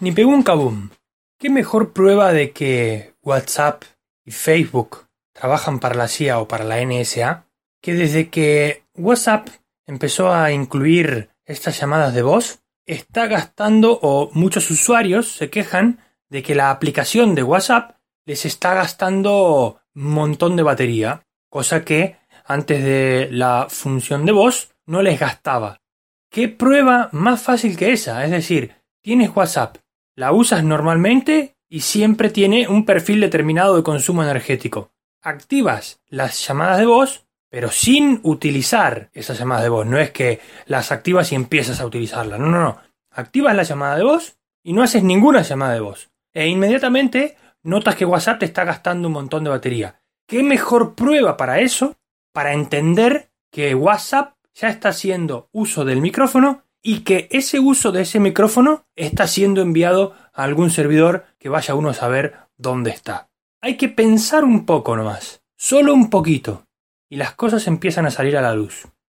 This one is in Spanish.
Ni pegó un kaboom. ¿Qué mejor prueba de que WhatsApp y Facebook trabajan para la CIA o para la NSA que desde que WhatsApp empezó a incluir estas llamadas de voz, está gastando o muchos usuarios se quejan de que la aplicación de WhatsApp les está gastando un montón de batería, cosa que antes de la función de voz no les gastaba. ¿Qué prueba más fácil que esa? Es decir, tienes WhatsApp, la usas normalmente y siempre tiene un perfil determinado de consumo energético. Activas las llamadas de voz, pero sin utilizar esas llamadas de voz. No es que las activas y empiezas a utilizarlas. No, no, no. Activas la llamada de voz y no haces ninguna llamada de voz. E inmediatamente notas que WhatsApp te está gastando un montón de batería. ¿Qué mejor prueba para eso? Para entender que WhatsApp ya está haciendo uso del micrófono y que ese uso de ese micrófono está siendo enviado a algún servidor que vaya uno a saber dónde está. Hay que pensar un poco nomás, solo un poquito, y las cosas empiezan a salir a la luz.